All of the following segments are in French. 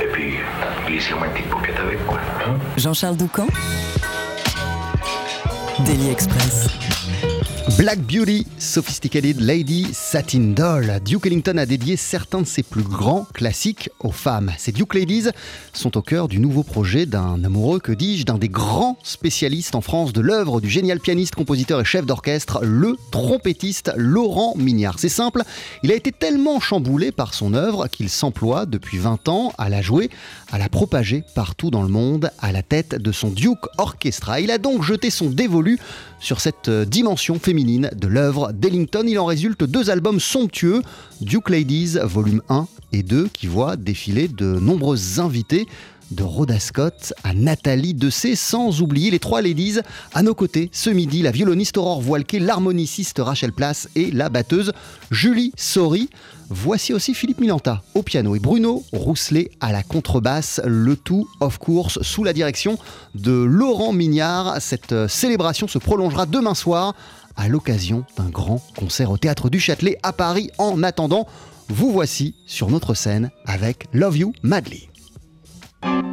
Et puis, glissez-moi une petite paupiette avec, quoi. hein. Jean-Charles Doucan? Daily Express. Black Beauty, Sophisticated Lady, Satin Doll. Duke Ellington a dédié certains de ses plus grands classiques aux femmes. Ces Duke Ladies sont au cœur du nouveau projet d'un amoureux, que dis-je, d'un des grands spécialistes en France de l'œuvre du génial pianiste, compositeur et chef d'orchestre, le trompettiste Laurent Mignard. C'est simple, il a été tellement chamboulé par son œuvre qu'il s'emploie depuis 20 ans à la jouer, à la propager partout dans le monde à la tête de son Duke Orchestra. Il a donc jeté son dévolu sur cette euh, dimension féminine de l'œuvre d'Ellington. Il en résulte deux albums somptueux, Duke Ladies volume 1 et 2, qui voient défiler de nombreuses invités de Rhoda Scott à Nathalie Dessay, sans oublier les trois ladies à nos côtés ce midi, la violoniste Aurore Voilquet, l'harmoniciste Rachel Place et la batteuse Julie Sori. Voici aussi Philippe Milanta au piano et Bruno Rousselet à la contrebasse, le tout of course sous la direction de Laurent Mignard. Cette euh, célébration se prolongera demain soir à l'occasion d'un grand concert au théâtre du Châtelet à Paris. En attendant, vous voici sur notre scène avec Love You Madly. Thank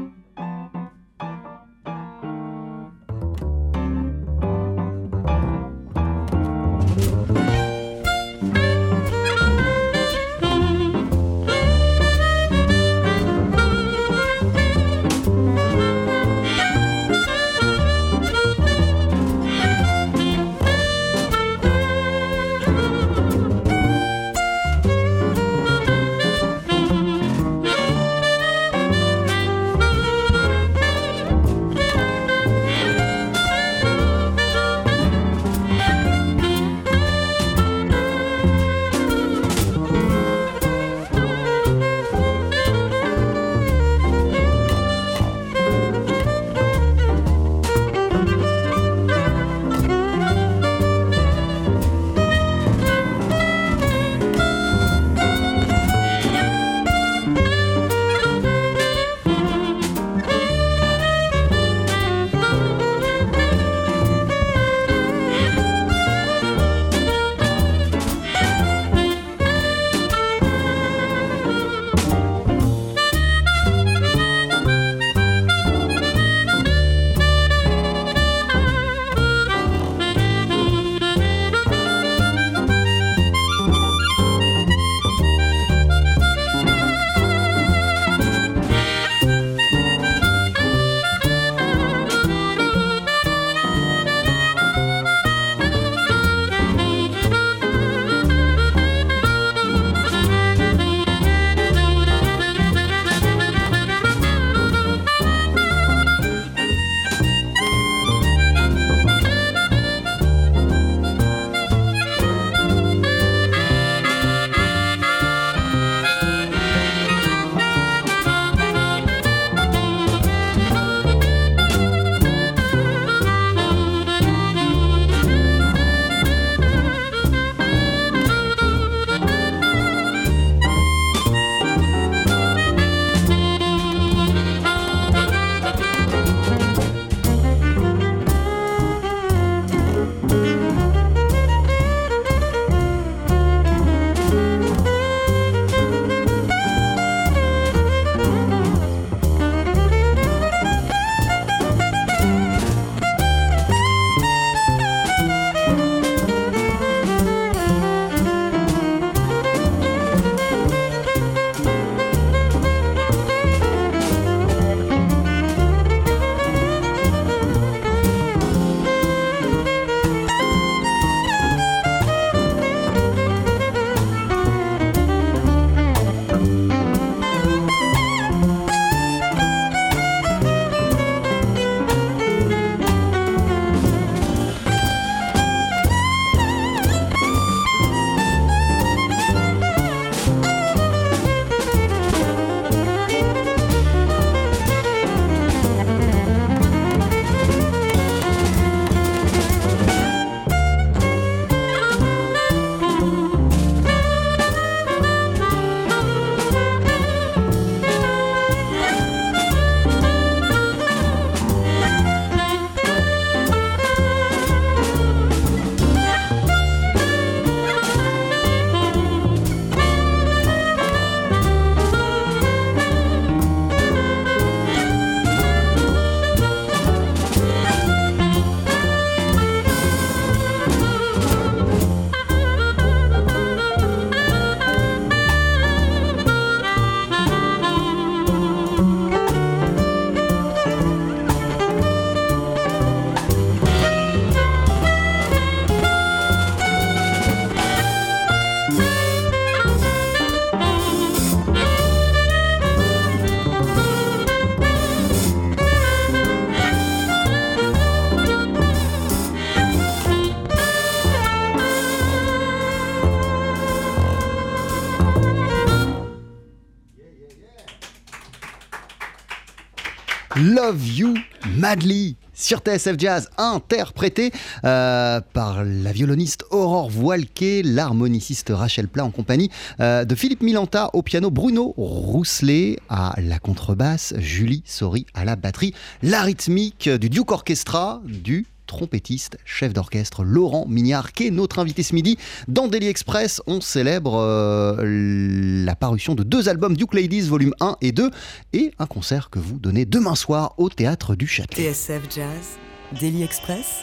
Sur TSF Jazz, interprété euh, par la violoniste Aurore Voilquet, l'harmoniciste Rachel Plat en compagnie euh, de Philippe Milanta au piano, Bruno Rousselet à la contrebasse, Julie Sori à la batterie, la rythmique du Duke Orchestra, du trompettiste, chef d'orchestre Laurent Mignard, qui est notre invité ce midi. Dans Daily Express, on célèbre euh, la parution de deux albums Duke Ladies, volume 1 et 2, et un concert que vous donnez demain soir au Théâtre du Châtelet. TSF Jazz, Daily Express,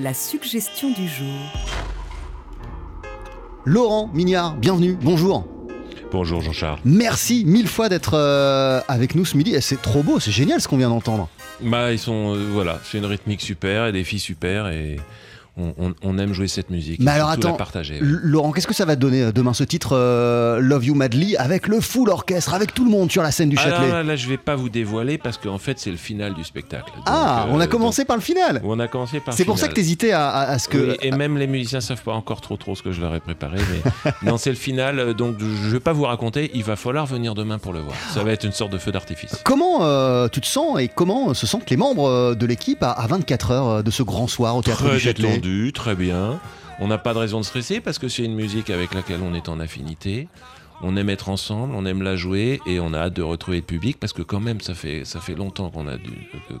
la suggestion du jour. Laurent Mignard, bienvenue, bonjour. Bonjour Jean-Charles. Merci mille fois d'être euh, avec nous ce midi. Et C'est trop beau, c'est génial ce qu'on vient d'entendre. Bah ils sont euh, voilà, c'est une rythmique super et des filles super et on, on- on aime jouer cette musique. Mais alors surtout la attends, partager. Laurent, qu'est-ce que ça va donner euh, demain ce titre euh, Love You Madly avec le full orchestre, avec tout le monde sur la scène du Ah, Châtelet? là, là, je vais pas vous dévoiler parce qu'en fait c'est le final du spectacle. Donc, Ah, euh, on a commencé par le final. on a commencé par. C'est pour ça que t'hésitais à, à, à ce que. Oui, et même les musiciens savent pas encore trop trop ce que je leur ai préparé, mais non, c'est le final, donc je vais pas vous raconter. Il va falloir venir demain pour le voir. Ça va être une sorte de feu d'artifice. Comment euh, tu te sens et comment se sentent les membres de l'équipe à, à 24 heures de ce grand soir au théâtre Très du Châtelet très bien. On n'a pas de raison de stresser parce que c'est une musique avec laquelle on est en affinité. On aime être ensemble, on aime la jouer et on a hâte de retrouver le public parce que quand même ça fait ça fait longtemps qu'on a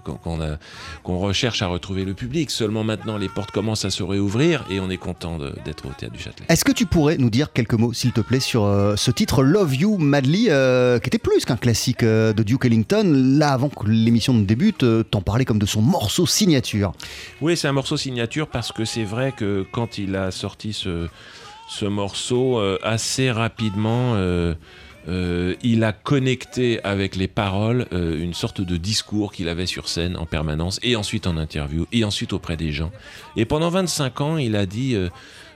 qu'on qu'on a qu'on recherche à retrouver le public. Seulement maintenant les portes commencent à se réouvrir et on est content d'être au théâtre du Châtelet. Est-ce que tu pourrais nous dire quelques mots, s'il te plaît, sur euh, ce titre Love You Madly, euh, qui était plus qu'un classique euh, de Duke Ellington Là, avant que l'émission ne débute, t'en parlais comme de son morceau signature. Oui, c'est un morceau signature parce que c'est vrai que quand il a sorti ce, ce morceau, euh, assez rapidement, euh, euh, il a connecté avec les paroles une sorte de discours qu'il avait sur scène en permanence, et ensuite en interview, et ensuite auprès des gens. Et pendant 25 ans, il a dit...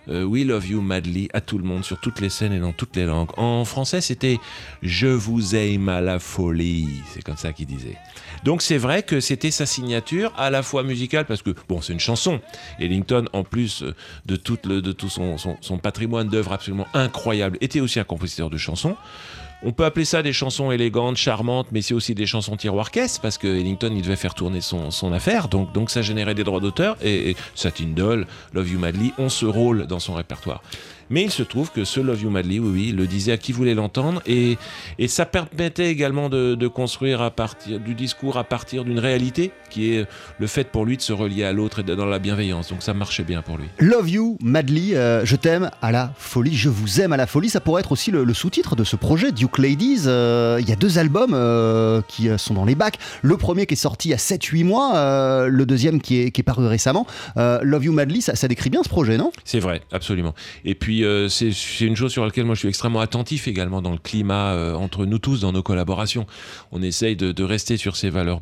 We love you madly à tout le monde, sur toutes les scènes et dans toutes les langues. En français, c'était Je vous aime à la folie. C'est comme ça qu'il disait. Donc c'est vrai que c'était sa signature, à la fois musicale, parce que, bon, c'est une chanson. Ellington, en plus euh, de tout, son- son patrimoine d'œuvres absolument incroyables, était aussi un compositeur de chansons. On peut appeler ça des chansons élégantes, charmantes, mais c'est aussi des chansons tiroir-caisse, parce que Ellington, il devait faire tourner son, affaire, donc, ça générait des droits d'auteur, et, et Satin Love You Madly ont ce rôle dans son répertoire. Mais il se trouve que ce Love You Madly, oui, oui, il le disait à qui voulait l'entendre, et, et ça permettait également de, de construire à partir du discours à partir d'une réalité, qui est le fait pour lui de se relier à l'autre et dans la bienveillance. Donc ça marchait bien pour lui. Love You Madly, euh, je t'aime à la folie, je vous aime à la folie, ça pourrait être aussi le, le sous-titre de ce projet, Duke Ladies. Euh, Il y a deux albums euh, qui sont dans les bacs. Le premier qui est sorti il y a 7-8 mois, le deuxième qui est, qui est paru récemment. Love You Madly, ça, ça décrit bien ce projet, non? C'est vrai, absolument. Et puis, euh, c'est une chose sur laquelle moi je suis extrêmement attentif également dans le climat euh, entre nous tous, dans nos collaborations. On essaye de, rester sur ces valeurs,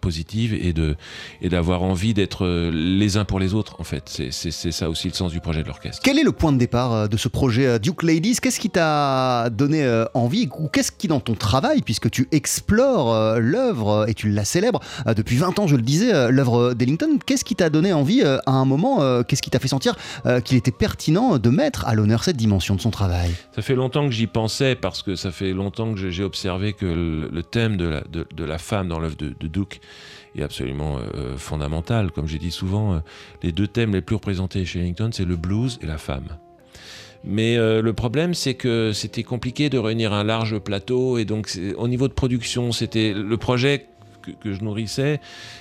positives et de et d'avoir envie d'être euh, les uns pour les autres, en fait. C'est- ça aussi le sens du projet de l'orchestre. Quel est le point de départ de ce projet Duke Ladies? Qu'est-ce qui t'a donné envie ou qu'est-ce qui dans ton travail, puisque tu explores l'œuvre et tu la célèbres depuis 20 ans, je le disais, l'œuvre d'Ellington, qu'est-ce qui t'a donné envie à un moment, qu'est-ce qui t'a fait sentir qu'il était pertinent de mettre à l'honneur cette dimension de son travail Ça fait longtemps que j'y pensais parce que ça fait longtemps que j'ai- observé que le, thème de la, femme dans l'œuvre de, Duke est absolument euh, fondamental. Comme j'ai dit souvent, euh, les deux thèmes les plus représentés chez Ellington, c'est le blues et la femme. Mais euh, le problème, c'est que c'était compliqué de réunir un large plateau et donc au niveau de production, c'était le projet que, je nourrissais,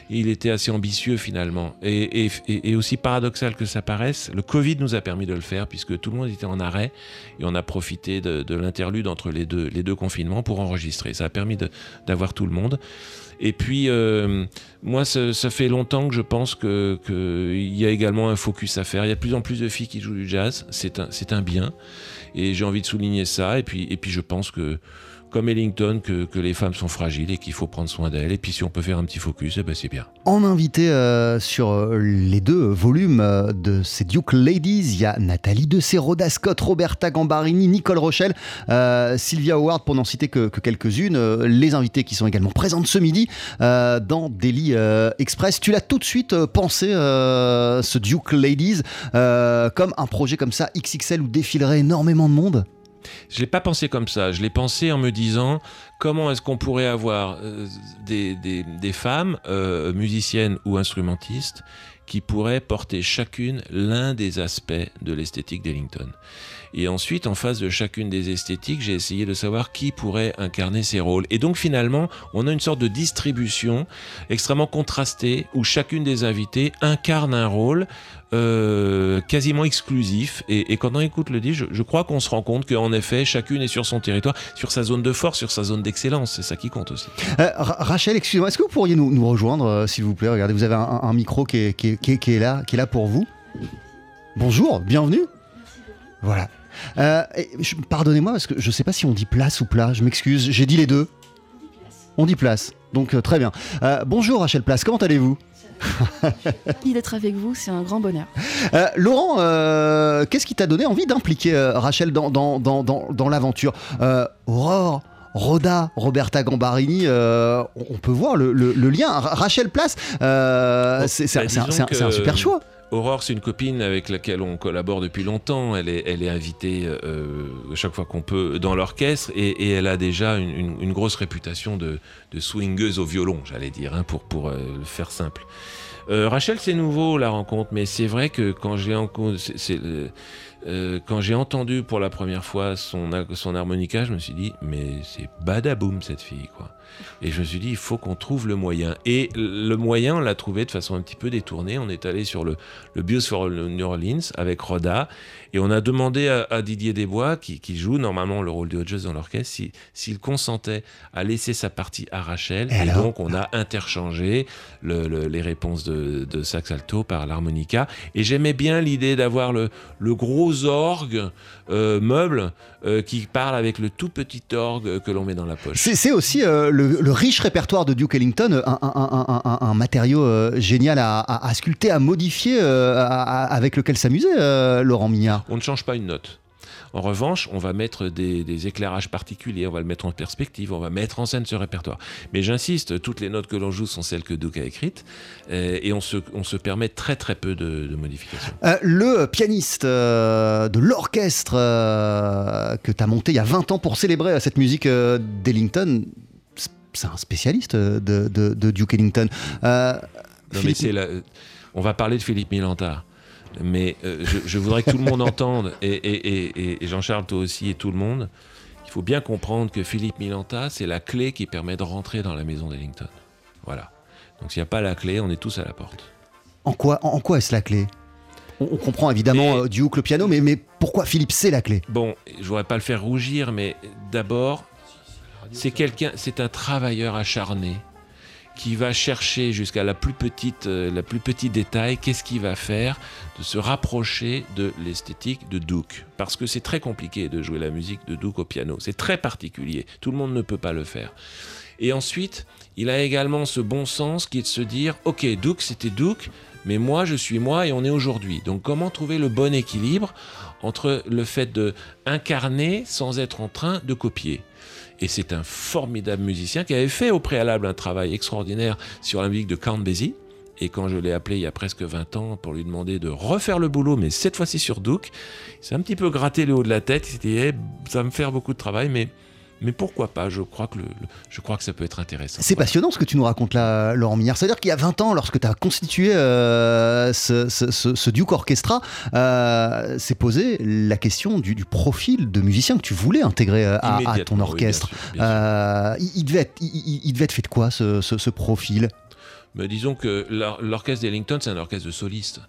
il était assez ambitieux finalement. Et, aussi paradoxal que ça paraisse, le Covid nous a permis de le faire puisque tout le monde était en arrêt et on a profité de, de l'interlude entre les deux, les deux confinements pour enregistrer. Ça a permis d'avoir tout le monde. Et puis, euh, moi, ça, fait longtemps que je pense qu'il y a également un focus à faire. Il y a de plus en plus de filles qui jouent du jazz. C'est un, un bien. Et j'ai envie de souligner ça. Et puis, et puis je pense que, comme Ellington, que, les femmes sont fragiles et qu'il faut prendre soin d'elles. Et puis, si on peut faire un petit focus, eh ben, c'est bien. En invité euh, sur euh, les deux volumes euh, de ces Duke Ladies, il y a Nathalie Dessay, Rhoda Scott, Roberta Gambarini, Nicole Rochelle, Sylvia Howard, pour n'en citer que, que quelques-unes. les invités qui sont également présentes ce midi dans Daily Express. Tu l'as tout de suite pensé, ce Duke Ladies, comme un projet comme ça, XXL, où défilerait énormément de monde? Je l'ai pas pensé comme ça. Je l'ai pensé en me disant comment est-ce qu'on pourrait avoir euh, des femmes euh, musiciennes ou instrumentistes qui pourraient porter chacune l'un des aspects de l'esthétique d'Ellington. Et ensuite, en face de chacune des esthétiques, j'ai essayé de savoir qui pourrait incarner ces rôles. Et donc finalement, on a une sorte de distribution extrêmement contrastée où chacune des invitées incarne un rôle euh, quasiment exclusif. Et, quand on écoute le disque, je, crois qu'on se rend compte qu'en effet, chacune est sur son territoire, sur sa zone de force, sur sa zone d'excellence. C'est ça qui compte aussi. Euh, Ra- Rachel, excusez-moi, est-ce que vous pourriez nous, rejoindre, euh, s'il vous plaît? Regardez, vous avez un, micro qui est là, qui est là pour vous. Bonjour, bienvenue. Voilà. Euh, Pardonnez-moi, parce que je ne sais pas si on dit place ou plat, je m'excuse, j'ai dit les deux. On dit place, donc euh, très bien. Euh, bonjour Rachel Place, comment allez-vous? Ravi d'être avec vous, c'est un grand bonheur. Euh, Laurent, euh, qu'est-ce qui t'a donné envie d'impliquer euh, Rachel dans, dans, dans, dans, dans l'aventure? Euh, Aurore Rhoda, Roberta Gambarini, euh, on peut voir le, le- le lien. Ra- Rachel Place, euh, Bon, c'est c'est- bah, c'est un, super choix. Aurore, c'est une copine avec laquelle on collabore depuis longtemps. Elle est, invitée euh, chaque fois qu'on peut dans l'orchestre et, elle a déjà une, grosse réputation de, de swingueuse au violon, j'allais dire, hein, pour, euh, le faire simple. Euh, Rachel, c'est nouveau la rencontre, mais c'est vrai que quand j'ai c'est, euh, quand j'ai entendu pour la première fois son, son harmonica, je me suis dit, mais c'est badaboum cette fille, quoi. Et je me suis dit, il faut qu'on trouve le moyen. Et le moyen, on l'a trouvé de façon un petit peu détournée. On est allé sur le, le Bios for New Orleans avec Roda et on a demandé à, à Didier Desbois, qui, qui joue normalement le rôle de Hodges dans l'orchestre, si- s'il consentait à laisser sa partie à Rachel. Et donc on a interchangé le- le- les réponses de, de sax alto par l'harmonica. Et j'aimais bien l'idée d'avoir le, le gros orgue euh, meuble euh, qui parle avec le tout petit orgue que l'on met dans la poche. C'est aussi euh, le, le riche répertoire de Duke Ellington, un, un- un- un- un- un matériau génial à, à- à sculpter, à modifier, à- avec lequel s'amuser, Laurent Mignard. On ne change pas une note. En revanche, on va mettre des, des éclairages particuliers, on va le mettre en perspective, on va mettre en scène ce répertoire. Mais j'insiste, toutes les notes que l'on joue sont celles que Duke a écrites, euh, et on se, on se permet très très peu de, de modifications. Euh, le pianiste euh, de l'orchestre euh, que tu as monté il y a 20 ans pour célébrer cette musique d'Ellington, c'est un spécialiste de, de- de Duke Ellington. Non, Philippe- la- On va parler de Philippe Milanta. Mais euh, je, je voudrais que tout le monde entende, et, et- et- et Jean-Charles, toi aussi, et tout le monde, il faut bien comprendre que Philippe Milanta, c'est la clé qui permet de rentrer dans la maison d'Ellington. Voilà. Donc s'il n'y a pas la clé, on est tous à la porte. En quoi, en, quoi est-ce la clé? On, on comprend évidemment Mais- euh, Duke le piano, mais, mais pourquoi Philippe c'est la clé? Bon, je voudrais pas le faire rougir, mais d'abord, c'est quelqu'un, c'est un travailleur acharné qui va chercher jusqu'à la plus petite, euh, plus petit détail, qu'est-ce qu'il va faire de se rapprocher de l'esthétique de Duke, parce que c'est très compliqué de jouer la musique de Duke au piano, c'est très particulier, tout le monde ne peut pas le faire. Et ensuite, il a également ce bon sens qui est de se dire, ok, Duke c'était Duke, mais moi je suis moi et on est aujourd'hui. Donc comment trouver le bon équilibre entre le fait de incarner sans être en train de copier? Et c'est un formidable musicien qui avait fait au préalable un travail extraordinaire sur la musique de Count. Et quand je l'ai appelé il y a presque 20 ans pour lui demander de refaire le boulot, mais cette fois-ci sur Duke, il s'est un petit peu gratté le haut de la tête. Il s'est dit, Eh, ça va me faire beaucoup de travail, mais, mais pourquoi pas je crois, que le, le- je crois que ça peut être intéressant. C'est Voilà. passionnant ce que tu nous racontes là, Laurent Mignard. C'est-à-dire qu'il y a 20 ans, lorsque tu as constitué euh, ce, ce- ce- ce Duke Orchestra, euh, s'est posé la question du, du profil de musicien que tu voulais intégrer euh, à, à ton Immédiatement, oui, bien orchestre. sûr, bien sûr. Euh, il, il devait être, il, il- il devait être fait de quoi ce, profil? Mais disons que l'or- l'orchestre d'Ellington, c'est un orchestre de solistes.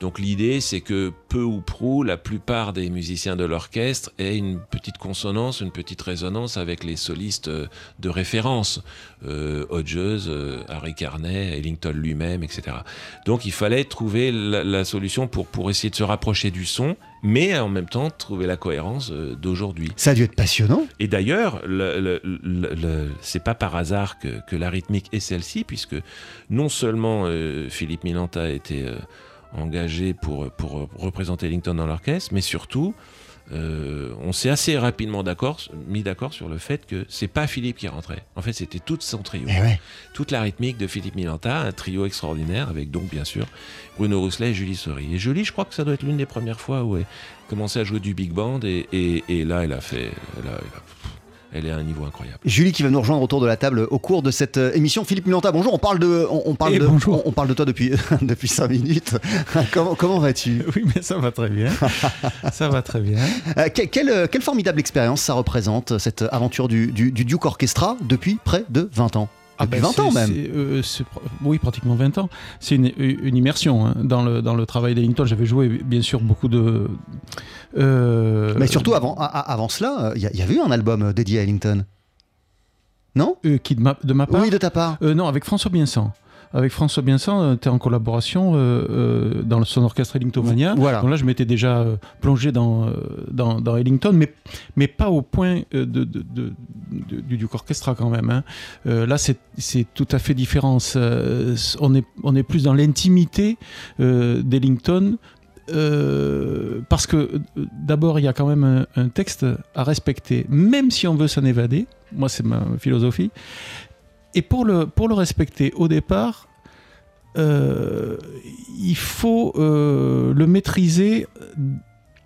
Donc l'idée, c'est que peu ou prou, la plupart des musiciens de l'orchestre aient une petite consonance, une petite résonance avec les solistes euh, de référence. Euh, Hodges, euh, Harry Carney, Ellington lui-même, etc. Donc il fallait trouver la, la solution pour, pour essayer de se rapprocher du son, mais en même temps trouver la cohérence d'aujourd'hui. Ça a dû être passionnant. Et d'ailleurs, le, le- c'est pas par hasard que, que la rythmique est celle-ci, puisque non seulement euh, Philippe Milanta a été euh, engagé pour, pour représenter Ellington dans l'orchestre, mais surtout, euh, on s'est assez rapidement d'accord, mis d'accord sur le fait que c'est pas Philippe qui rentrait. En fait, c'était tout son trio. Eh ouais. Toute la rythmique de Philippe Milanta, un trio extraordinaire, avec donc bien sûr Bruno Rousselet et Julie Sori. Et Julie, je crois que ça doit être l'une des premières fois où elle commençait à jouer du big band, et, et- et là, elle a fait. Elle a, elle a- elle est à un niveau incroyable. Julie qui va nous rejoindre autour de la table au cours de cette euh, émission. Philippe Mulanta, bonjour. On parle de, on, on parle Et de, on, on parle de toi depuis depuis cinq minutes. comment comment vas-tu? Oui, mais ça va très bien. ça va très bien. Euh, que- quelle, euh, quelle formidable expérience ça représente cette aventure du, du, du Duke Orchestra depuis près de 20 ans. Depuis ben, 20 ans c'est- même. euh, oui, pratiquement 20 ans. C'est une, une immersion hein, dans, le, dans le travail d'Ellington. J'avais joué, bien sûr, beaucoup de. Euh, Mais surtout avant, a- a- avant cela, il y, a- y avait eu un album euh, dédié à Ellington. Non? Euh, qui de ma, de ma part? Oui, de ta part. Euh, Non, avec François Biensan. Avec François Biensan, tu es en collaboration dans son orchestre Ellingtomania. Voilà. Donc là, je m'étais déjà plongé dans, dans, dans Ellington, mais, mais pas au point de, de- de- de- du Duke Orchestra quand même. hein. Euh, là, c'est c'est tout à fait différent. Ça- on, est, on est plus dans l'intimité euh, d'Ellington. Euh, parce que euh, d'abord, il y a quand même un, texte à respecter, même si on veut s'en évader. Moi, c'est ma philosophie. Et pour le, pour le respecter au départ, euh, il faut le maîtriser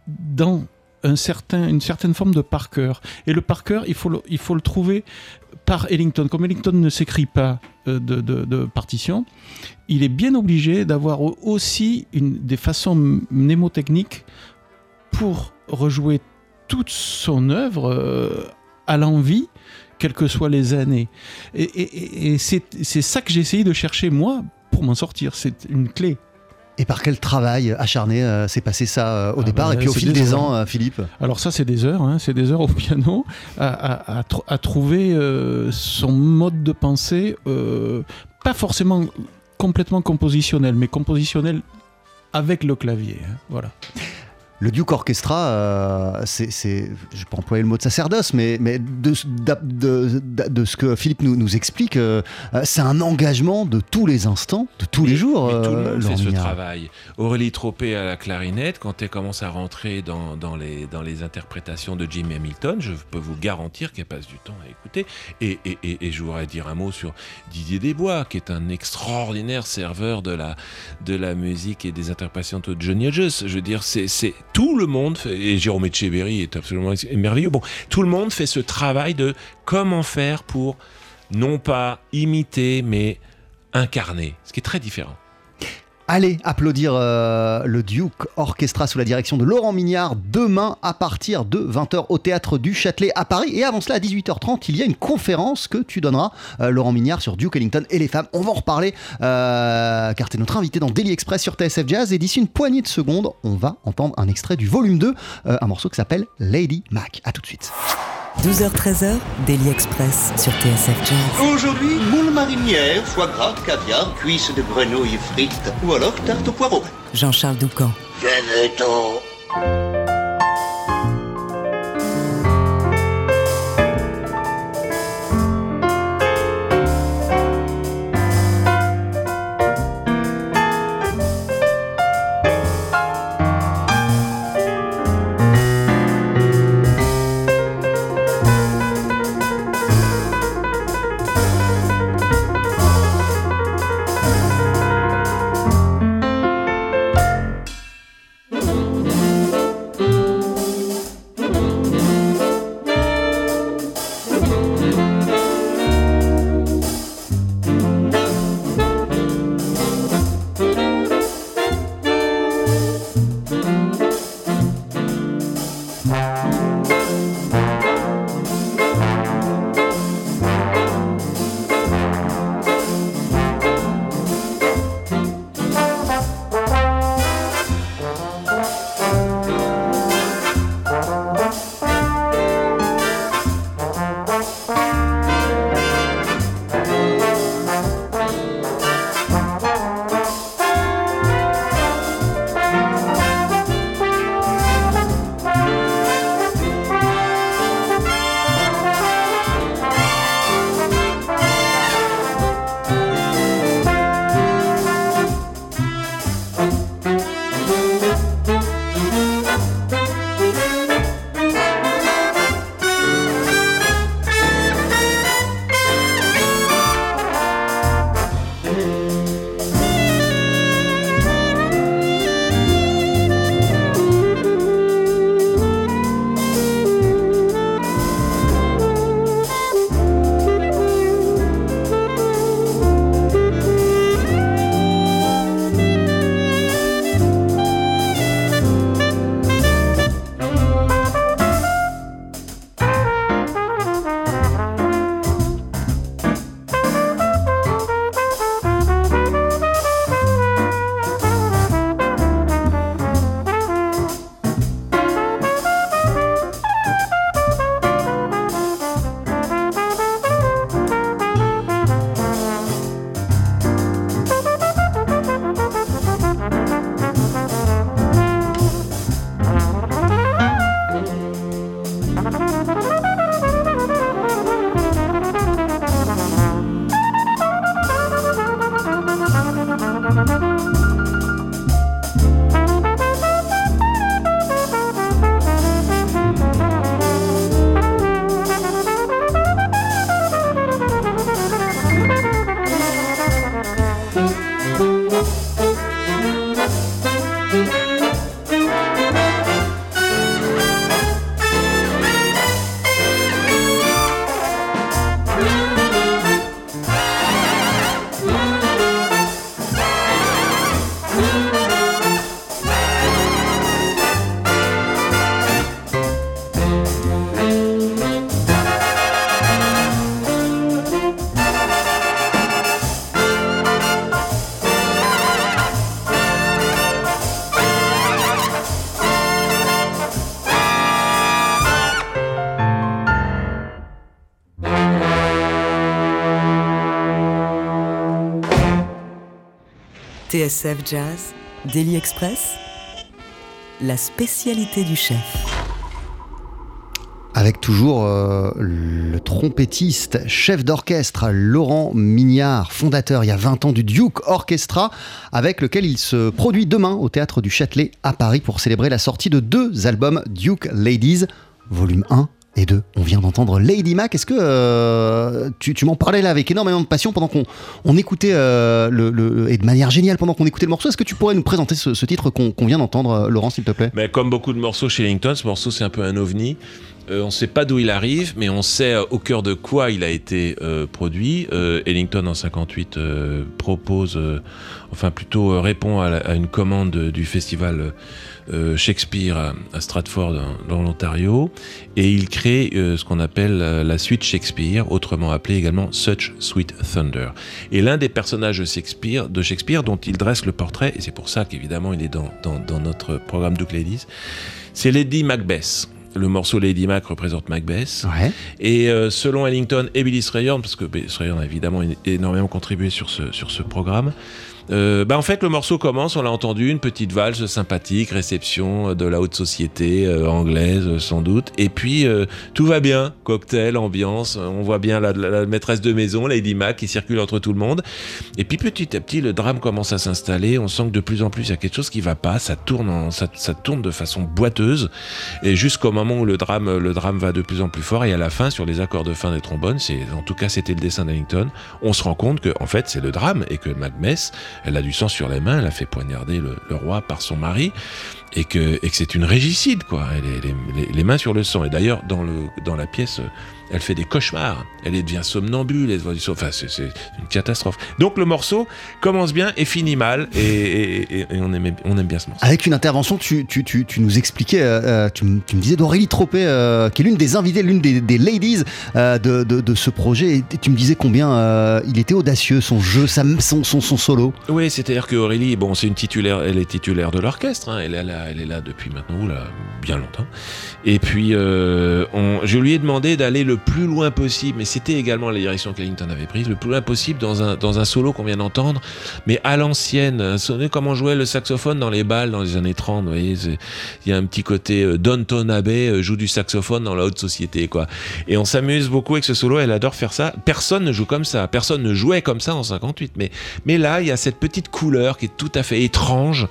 dans un certain, une certaine forme de par cœur. Et le par cœur, il faut le, il faut le trouver par Ellington. Comme Ellington ne s'écrit pas euh, de, de, partition, il est bien obligé d'avoir au- aussi une, des façons mnémotechniques pour rejouer toute son œuvre euh, à l'envie, quelles que soient les années. Et, et- c'est ça que j'ai essayé de chercher, moi, pour m'en sortir. C'est une clé. Et par quel travail acharné euh, s'est passé ça euh, au Ah départ bah, et puis au fil des ans, euh, Philippe Alors ça, c'est des heures, hein, c'est des heures au piano à, à- à tr- à trouver son mode de pensée, pas forcément complètement compositionnel, mais compositionnel avec le clavier. hein, voilà. Le Duke Orchestra, euh, c'est, je pas employer le mot de sacerdoce, mais, mais de, de, de- de- de ce que Philippe nous, nous explique, euh, euh, c'est un engagement de tous les instants, de tous les jours. Mais tout le euh, monde fait ce travail. Aurélie Tropé à la clarinette, quand elle commence à rentrer dans, dans les, dans les interprétations de Jim Hamilton, je peux vous garantir qu'elle passe du temps à écouter. Et, et, et, et je voudrais dire un mot sur Didier Desbois, qui est un extraordinaire serveur de la, de la musique et des interprétations de Johnny Hodges. Je veux dire, c'est- tout le monde, fait- et Jérôme Etcheverry est absolument merveilleux. Bon, tout le monde fait ce travail de comment faire pour non pas imiter, mais incarner, ce qui est très différent. Allez applaudir euh, le Duke Orchestra sous la direction de Laurent Mignard demain à partir de 20h au théâtre du Châtelet à Paris. Et avant cela, à 18h30, il y a une conférence que tu donneras, euh, Laurent Mignard, sur Duke Ellington et les femmes. On va en reparler euh, car tu es notre invité dans Daily Express sur TSF Jazz. Et d'ici une poignée de secondes, on va entendre un extrait du volume 2, euh, un morceau qui s'appelle Lady Mac. A tout de suite. 12h-13h, Daily Express sur TSF Jazz. Aujourd'hui, moule marinière, foie gras, caviar, cuisses de grenouille frites ou alors tarte au poireau. Jean-Charles Doucan. Venez-t'en TSF Jazz, Daily Express, la spécialité du chef. Avec toujours euh, le trompettiste, chef d'orchestre Laurent Mignard, fondateur il y a 20 ans du Duke Orchestra, avec lequel il se produit demain au théâtre du Châtelet à Paris pour célébrer la sortie de deux albums Duke Ladies, volume 1 et deux. On vient d'entendre Lady Mac. Est-ce que euh, tu, m'en parlais là avec énormément de passion pendant qu'on on écoutait euh, et de manière géniale pendant qu'on écoutait le morceau Est-ce que tu pourrais nous présenter ce, titre qu'on vient d'entendre, euh, Laurent, s'il te plaît? Mais comme beaucoup de morceaux chez Ellington, ce morceau c'est un peu un ovni. On ne sait pas d'où il arrive, mais on sait au cœur de quoi il a été produit. Ellington en 58 propose, enfin plutôt répond à, une commande du festival euh, Shakespeare à, Stratford dans, l'Ontario et il crée euh, ce qu'on appelle euh, la suite Shakespeare, autrement appelée également Such Sweet Thunder. Et l'un des personnages Shakespeare, de Shakespeare dont il dresse le portrait, et c'est pour ça qu'évidemment il est dans, notre programme Duke Ladies, c'est Lady Macbeth le morceau Lady Mac représente Macbeth. Et selon Ellington et Billy Strayhorn, parce que Billy Strayhorn a évidemment énormément contribué sur ce, sur ce programme, euh, bah en fait, le morceau commence, on l'a entendu, une petite valse sympathique, réception de la haute société euh, anglaise sans doute. Et puis euh, tout va bien, cocktail, ambiance, on voit bien la, maîtresse de maison, Lady Mac, qui circule entre tout le monde. Et puis petit à petit, le drame commence à s'installer. On sent que de plus en plus il y a quelque chose qui va pas. Ça tourne, de façon boiteuse. Et jusqu'au moment où le drame, va de plus en plus fort. Et à la fin, sur les accords de fin des trombones, en tout cas c'était le dessin d'Ellington. On se rend compte que en fait c'est le drame et que Macbeth elle a du sang sur les mains, elle a fait poignarder le, roi par son mari et que, et que c'est une régicide, quoi. Elle est, les, les, mains sur le sang. Et d'ailleurs, dans, le, dans la pièce, elle fait des cauchemars. Elle devient somnambule. Elle enfin, c'est une catastrophe. Donc le morceau commence bien et finit mal. Et, on, aime, on aime bien ce morceau. Avec une intervention, tu, tu, tu, tu nous expliquais, euh, euh, tu, me disais d'Aurélie Tropé, euh, qui est l'une des invitées, l'une des, des, ladies de, de, de, ce projet. Et tu me disais combien il était audacieux, son jeu, son, son, son solo. Oui, c'est-à-dire que Aurélie, bon, c'est une titulaire, elle est titulaire de l'orchestre. Hein, elle est elle est là depuis maintenant là, bien longtemps. Et puis, euh, je lui ai demandé d'aller le plus loin possible, mais c'était également la direction qu'Ellington avait prise, le plus loin possible dans un, dans un solo qu'on vient d'entendre, mais à l'ancienne, sonner comme on jouait le saxophone dans les balles dans les années 30. Vous voyez, il y a un petit côté euh, Don Abbey euh, joue du saxophone dans la haute société, quoi. Et on s'amuse beaucoup avec ce solo, elle adore faire ça. Personne ne joue comme ça, personne ne jouait comme ça en 58, mais, mais là, il y a cette petite couleur qui est tout à fait étrange,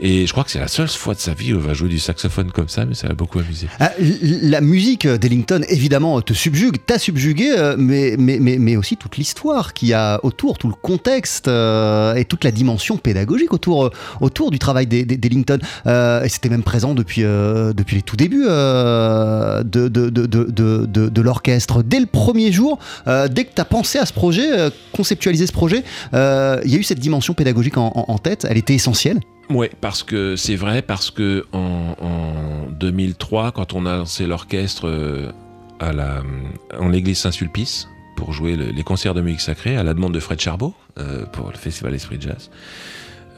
et je crois que c'est la seule fois de sa vie va jouer du saxophone comme ça, mais ça l'a beaucoup amusé. Ah, la musique d'Ellington, évidemment, te subjugue, t'a subjugué, euh, mais, mais, mais, mais, aussi toute l'histoire qu'il y a autour, tout le contexte euh, et toute la dimension pédagogique autour, euh, autour du travail d'Ellington. et c'était même présent depuis, depuis les tout débuts de, de, de, de, l'orchestre. Dès le premier jour, dès que tu as pensé à ce projet, conceptualisé ce projet, il y a eu cette dimension pédagogique en tête, elle était essentielle. Oui, parce que c'est vrai, parce que en, 2003, quand on a lancé l'orchestre euh, la, en l'église Saint-Sulpice pour jouer les concerts de musique sacrée à la demande de Fred Charbot euh, pour le festival Esprit Jazz,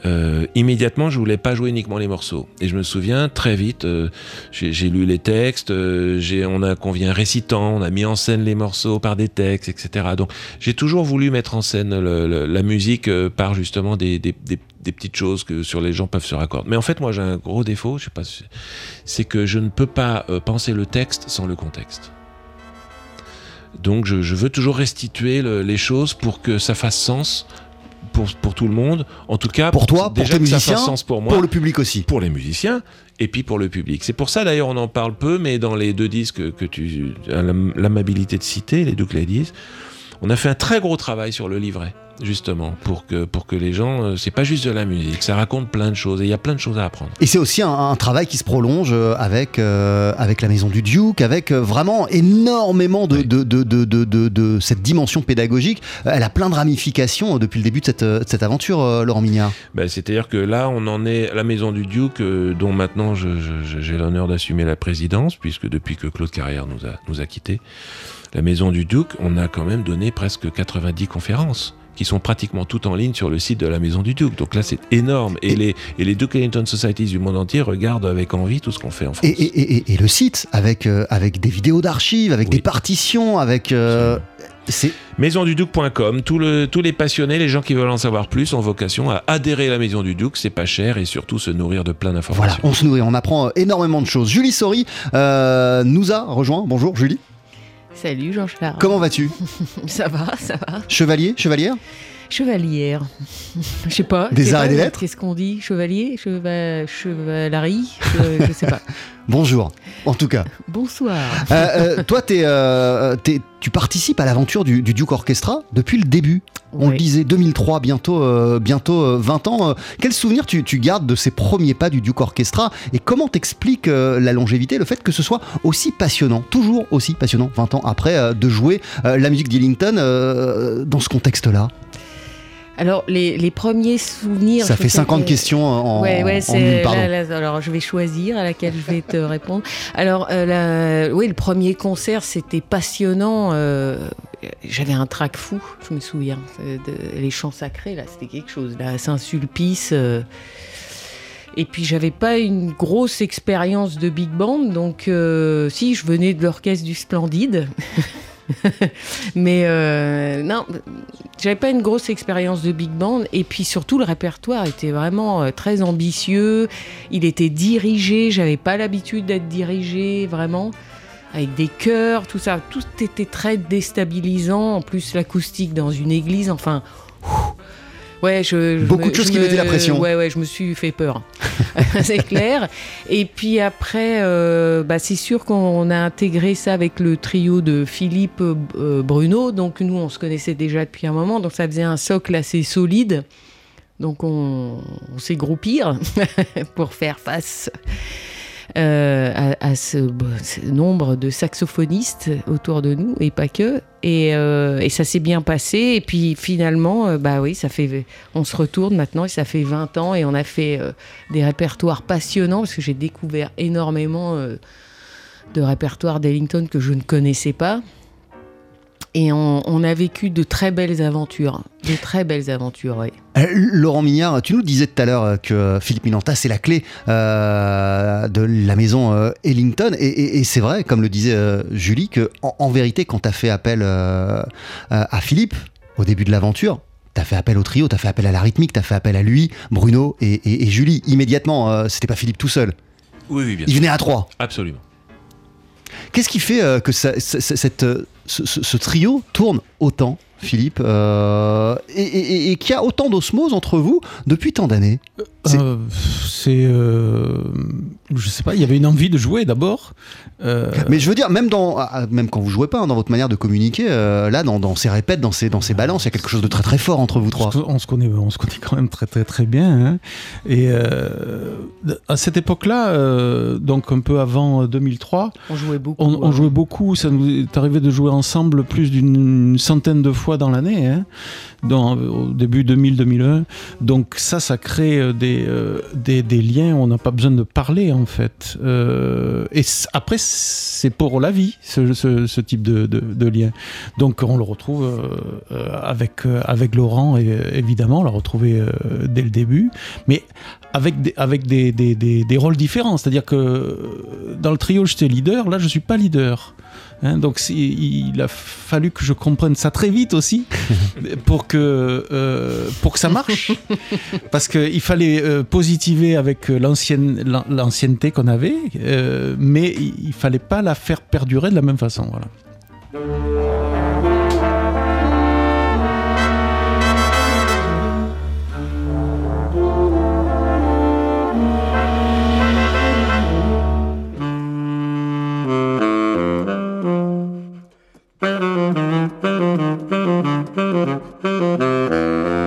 euh, immédiatement, je voulais pas jouer uniquement les morceaux. Et je me souviens très vite, euh, j'ai lu les textes, euh, on a convient récitant, on a mis en scène les morceaux par des textes, etc. Donc, j'ai toujours voulu mettre en scène la musique par justement des, des, petites choses que sur les gens peuvent se raccorder. Mais en fait, moi, j'ai un gros défaut, je sais pas, c'est que je ne peux pas penser le texte sans le contexte. Donc, je, veux toujours restituer les choses pour que ça fasse sens pour, pour tout le monde. En tout cas, Pour toi, pour déjà tes que ça musiciens, fasse sens pour moi pour le public aussi. pour les musiciens et puis pour le public. C'est pour ça d'ailleurs on en parle peu, mais dans les deux disques que tu as l'am- l'amabilité de citer, les Duke Ladies, on a fait un très gros travail sur le livret justement pour que pour que les gens, euh, c'est pas juste de la musique, ça raconte plein de choses et il y a plein de choses à apprendre. Et c'est aussi un, un travail qui se prolonge euh, avec, euh, avec la maison du Duke, avec vraiment énormément de, Oui. de, de, de, de, cette dimension pédagogique. Elle a plein de ramifications depuis le début de cette, cette aventure, Laurent Mignard. Ben, C'est-à-dire que là, on en est à la maison du Duke, euh, dont maintenant j'ai l'honneur d'assumer la présidence, puisque depuis que Claude Carrière nous a, nous a quittés, la maison du Duke, on a quand même donné presque 90 conférences qui sont pratiquement toutes en ligne sur le site de la Maison du Duke. Donc là, c'est énorme. Et, Et- les, et les Duke Ellington Societies du monde entier regardent avec envie tout ce qu'on fait en France. Et, le site, avec, euh, avec des vidéos d'archives, avec Oui. des partitions, avec... euh, c'est Maisonduduc.com, le, tous les passionnés, les gens qui veulent en savoir plus, ont vocation à adhérer à la Maison du Duc, c'est pas cher et surtout se nourrir de plein Voilà, d'informations. on se nourrit, on apprend euh, énormément de choses. Julie Sori euh, nous a rejoint. Bonjour Julie, Salut Jean-Charles. comment vas-tu? Ça va, ça va. Chevalier, chevalière? Chevalière. Je sais pas. Des arts et des lettres Qu'est-ce qu'on dit Chevalier Cheva... Chevalerie je, je sais pas. Bonjour, en tout cas. Bonsoir. Euh, euh, toi, t'es, euh, t'es- tu participes à l'aventure du, du Duke Orchestra depuis le début. On le disait 2003, bientôt, bientôt euh, 20 ans. Quel souvenir tu, tu gardes de ces premiers pas du Duke Orchestra et comment t'expliques la longévité, le fait que ce soit aussi passionnant, toujours aussi passionnant, 20 ans après, de jouer la musique d'Ellington euh, dans ce contexte-là? Alors, les, les premiers souvenirs. Ça fait sais 50 que- questions en, Ouais, ouais, en c'est une, pardon. là, là, alors je vais choisir à laquelle je vais te répondre. Alors, euh, la- oui, le premier concert, c'était passionnant. euh, J'avais un trac fou, je me souviens. euh, de- les chants sacrés, là, c'était quelque chose. Là, Saint-Sulpice. euh, et puis, j'avais pas une grosse expérience de big band, donc euh, si, je venais de l'orchestre du Splendide. Mais euh, non, j'avais pas une grosse expérience de big band et puis surtout le répertoire était vraiment euh, très ambitieux. Il était dirigé, j'avais pas l'habitude d'être dirigé vraiment avec des chœurs, tout ça, tout était très déstabilisant. En plus l'acoustique dans une église, enfin. Ouais, je, je Beaucoup me- de choses qui me- mettaient la pression. Ouais, ouais, je me suis fait peur. c'est clair. Et puis après, euh, bah, c'est sûr qu'on a intégré ça avec le trio de Philippe euh, Bruno. Donc nous, on se connaissait déjà depuis un moment. Donc ça faisait un socle assez solide. Donc on, on s'est groupir pour faire face à, à ce, bah, ce nombre de saxophonistes autour de nous et pas que. Et, euh, ça s'est bien passé. Et puis finalement, euh, bah oui, ça fait, on se retourne maintenant et ça fait 20 ans et on a fait euh, des répertoires passionnants parce que j'ai découvert énormément euh, de répertoires d'Ellington que je ne connaissais pas. Et on, on a vécu de très belles aventures, de très belles aventures, oui. Euh, Laurent Mignard, tu nous disais tout à l'heure euh, que Philippe Minanta, c'est la clé euh, de la maison euh, Ellington. Et, et- et c'est vrai, comme le disait euh, Julie, que en, en vérité, quand tu as fait appel à Philippe au début de l'aventure, tu as fait appel au trio, tu as fait appel à la rythmique, tu as fait appel à lui, Bruno et, et- et Julie. Immédiatement, euh, c'était pas Philippe tout seul. Oui, oui, bien Il sûr. venait à trois. Absolument. Qu'est-ce qui fait euh, que euh, ce trio tourne autant, Philippe, euh, et, et- et- et qu'il y a autant d'osmose entre vous depuis tant d'années C'est- Euh, C'est. euh, je sais pas, il y avait une envie de jouer d'abord. Euh, Mais je veux dire, même, dans, ah, même quand vous jouez pas, hein, dans votre manière de communiquer, euh, là, dans, dans ces répètes, dans ces, dans ces balances, il y a quelque chose de très très fort entre vous trois. on se- on se connaît, on se connaît quand même très très très bien. hein. Et euh, à cette époque-là, euh, donc un peu avant 2003, On jouait beaucoup. on, on euh, jouait beaucoup. Ça nous est arrivé de jouer ensemble plus d'une centaine de fois dans l'année, hein, au début 2000-2001. Donc ça, ça crée euh, des, euh, des, liens. On n'a pas besoin de parler en fait. Euh, et après, c'est pour la vie ce, type de, lien. Donc on le retrouve euh, avec Laurent évidemment, on l'a retrouvé dès le début, mais avec des, des, rôles différents. C'est-à-dire que dans le trio, j'étais leader, là, je suis pas leader. Hein, donc il a fallu que je comprenne ça très vite aussi pour que euh, pour que ça marche parce qu'il fallait euh, positiver avec l'ancienne l'an- l'ancienneté qu'on avait euh, mais il, il fallait pas la faire perdurer de la même façon voilà. ええ。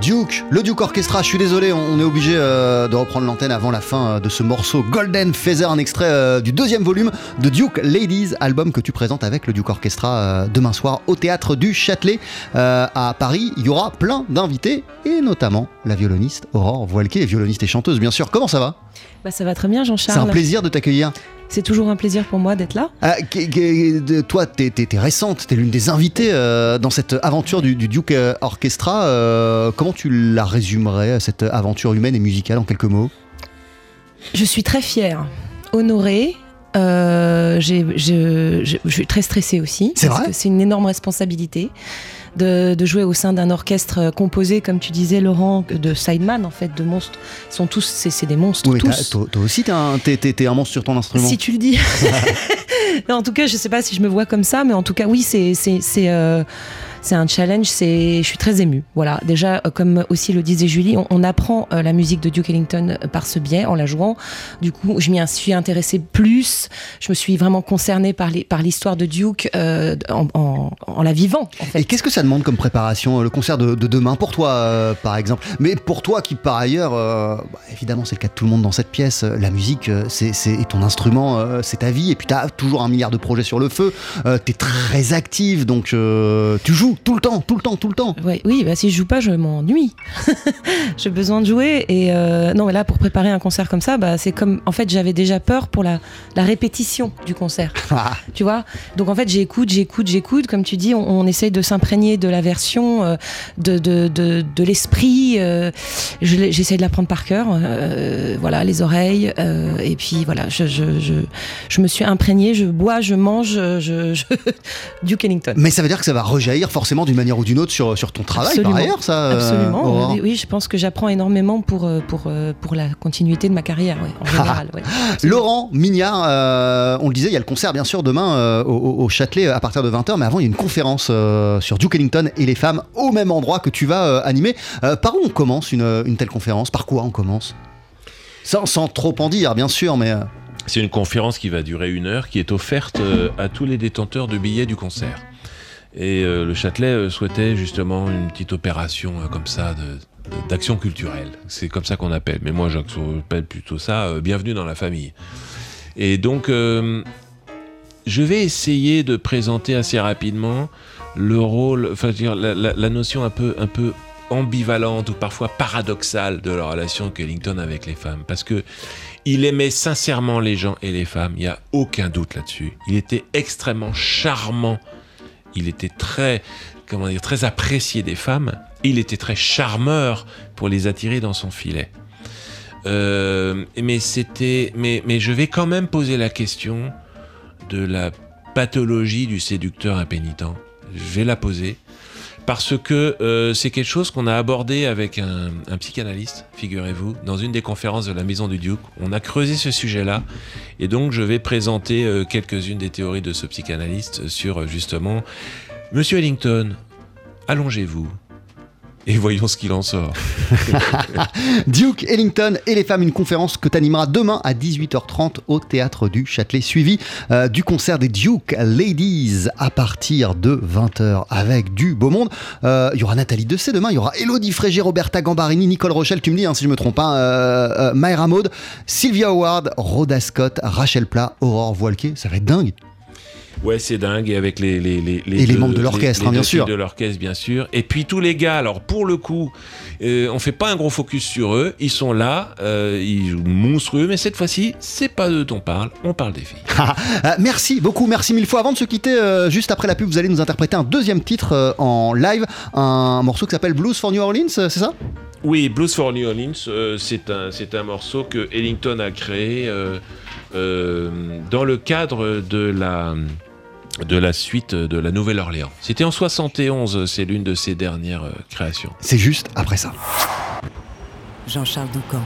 Duke, le Duke Orchestra, je suis désolé, on est obligé euh, de reprendre l'antenne avant la fin euh, de ce morceau Golden Feather, un extrait euh, du deuxième volume de Duke Ladies, album que tu présentes avec le Duke Orchestra demain soir au théâtre du Châtelet à Paris. Il y aura plein d'invités et notamment la violoniste Aurore Voilquet, violoniste et chanteuse bien sûr. Comment ça va? Bah, Ça va très bien Jean-Charles. C'est un plaisir de t'accueillir. C'est toujours un plaisir pour moi d'être là. Ah, toi, tu es, récente, tu es l'une des invitées euh, dans cette aventure du, Duke euh, Orchestra. Euh, comment tu la résumerais, cette aventure humaine et musicale, en quelques mots? Je suis très fière, honorée. je, suis très stressée aussi. C'est vrai? C'est une énorme responsabilité de, jouer au sein d'un orchestre composé, comme tu disais, Laurent, de sideman, en fait, de monstres. Ils sont tous, c'est des monstres. Oui, tous. Toi, aussi, t'es un, un, monstre sur ton instrument. Si tu le dis. en tout cas, je sais pas si je me vois comme ça, mais en tout cas, oui, c'est. C'est un challenge, je suis très émue. Voilà, déjà, euh, comme aussi le disait Julie, on, apprend euh, la musique de Duke Ellington euh, par ce biais, en la jouant. Du coup, je m'y suis intéressée plus. Je me suis vraiment concernée par l'histoire de Duke en, la vivant. Et qu'est-ce que ça demande comme préparation, le concert de, demain pour toi, par exemple? Mais pour toi qui, par ailleurs, bah, évidemment, c'est le cas de tout le monde dans cette pièce, la musique, c'est, ton instrument, c'est ta vie, et puis tu as toujours un milliard de projets sur le feu, tu es très active, donc tu joues tout le temps, tout le temps, tout le temps. Ouais, oui, bah, si je joue pas, je m'ennuie. J'ai besoin de jouer. Et euh, non, mais là, pour préparer un concert comme ça, bah, c'est comme. En fait, j'avais déjà peur pour la, la répétition du concert. Ah. tu vois? Donc, en fait, j'écoute, j'écoute, j'écoute. Comme tu dis, on, essaye de s'imprégner de la version, euh, de, de, de, de l'esprit. Euh, J'essaie de l'apprendre par cœur. Euh, voilà, les oreilles. et puis, voilà, je, je, je, je, me suis imprégnée. Je bois, je mange. Je... Duke Ellington. Mais ça veut dire que ça va rejaillir forcément d'une manière ou d'une autre sur, sur ton travail par ailleurs, ça euh, Absolument. oui, je pense que j'apprends énormément pour, euh, pour, euh, pour la continuité de ma carrière, en général. Laurent Mignard, on le disait, il y a le concert bien sûr demain au, Châtelet à partir de 20h, mais avant il y a une conférence sur Duke Ellington et les femmes au même endroit que tu vas animer. par où on commence une, une, telle conférence? Par quoi on commence? Sans, sans trop en dire, bien sûr, mais... C'est une conférence qui va durer une heure, qui est offerte à tous les détenteurs de billets du concert. Et euh, le Châtelet euh, souhaitait justement une petite opération euh, comme ça d'action culturelle. C'est comme ça qu'on appelle. Mais moi, j'appelle plutôt ça bienvenue dans la famille. Et donc, je vais essayer de présenter assez rapidement le rôle, la, notion un peu, un peu ambivalente ou parfois paradoxale de la relation qu'Ellington avec les femmes. Parce que il aimait sincèrement les gens et les femmes, il n'y a aucun doute là-dessus. Il était extrêmement charmant il était très, comment dire, très apprécié des femmes. Il était très charmeur pour les attirer dans son filet. Euh, mais c'était, mais, mais je vais quand même poser la question de la pathologie du séducteur impénitent. Je vais la poser parce que euh, c'est quelque chose qu'on a abordé avec un, psychanalyste, figurez-vous, dans une des conférences de la Maison du Duc. On a creusé ce sujet-là, et donc je vais présenter euh, quelques-unes des théories de ce psychanalyste sur justement Monsieur Ellington, allongez-vous et voyons ce qu'il en sort. Duke Ellington et les femmes, une conférence que tu animeras demain à 18h30 au théâtre du Châtelet, suivi euh, du concert des Duke Ladies à partir de 20h avec du beau monde. Euh, il y aura Nathalie Dessay demain, il y aura Elodie Frégé, Roberta Gambarini, Nicole Rochelle, tu me dis hein, si je me trompe pas, euh, Mayra Maud, Sylvia Howard, Rhoda Scott, Rachel Plat, Aurore Voilquet, ça va être dingue. Ouais, c'est dingue. Et avec les, les, les, les, les membres de l'orchestre, hein, bien sûr. de l'orchestre, bien sûr. Et puis tous les gars, alors pour le coup, euh, on fait pas un gros focus sur eux. Ils sont là, euh, ils jouent monstrueux, mais cette fois-ci, c'est pas d'eux dont on parle, on parle des filles. Euh, merci beaucoup, merci mille fois. Avant de se quitter, euh, juste après la pub, vous allez nous interpréter un deuxième titre en live, un morceau qui s'appelle Blues for New Orleans, c'est ça? Oui, Blues for New Orleans, c'est un, un morceau que Ellington a créé dans le cadre de la de la suite de la Nouvelle-Orléans. C'était en 71, c'est l'une de ses dernières euh, créations. C'est juste après ça. Jean-Charles Doucan,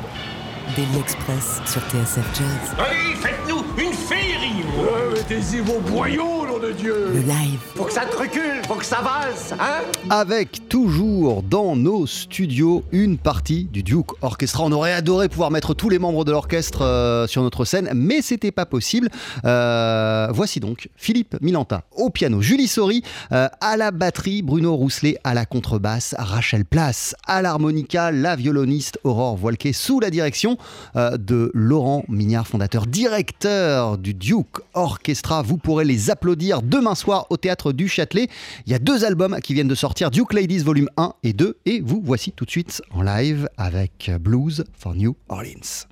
Daily Express sur TSF Jazz. Allez, faites-nous une féerie Ouais, mettez-y vos boyaux, de Dieu Le live. Faut que ça te recule, faut que ça valse, hein? Avec toujours dans nos studios une partie du Duke Orchestra. On aurait adoré pouvoir mettre tous les membres de l'orchestre euh, sur notre scène, mais c'était pas possible. Euh, voici donc Philippe Milanta au piano, Julie Sori euh, à la batterie, Bruno Rousselet à la contrebasse, Rachel Place à l'harmonica, la violoniste Aurore Voilquet sous la direction euh, de Laurent Mignard, fondateur, directeur du Duke Orchestra. Vous pourrez les applaudir demain soir au théâtre du Châtelet. Il y a deux albums qui viennent de sortir, Duke Ladies volume 1 et 2, et vous voici tout de suite en live avec Blues for New Orleans.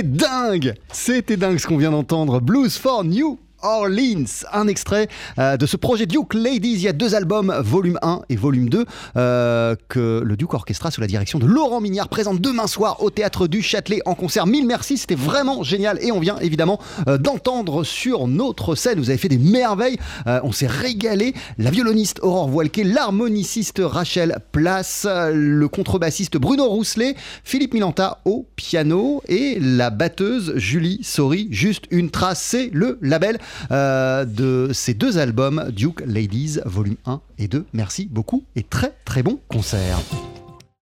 C'était dingue C'était dingue ce qu'on vient d'entendre. Blues for New Orleans. Un extrait euh, de ce projet Duke Ladies. Il y a deux albums, volume 1 et volume 2, euh, que le Duke Orchestra, sous la direction de Laurent Mignard, présente demain soir au théâtre du Châtelet en concert. Mille merci, c'était vraiment génial. Et on vient évidemment euh, d'entendre sur notre scène. Vous avez fait des merveilles. on s'est régalé. La violoniste Aurore Voilquet, l'harmoniciste Rachel Place, le contrebassiste Bruno Rousselet, Philippe Milanta au piano et la batteuse Julie Sori. Juste une trace, c'est le label euh, de ces deux albums, Duke Ladies, volume 1 et 2. Merci beaucoup et très très bon concert.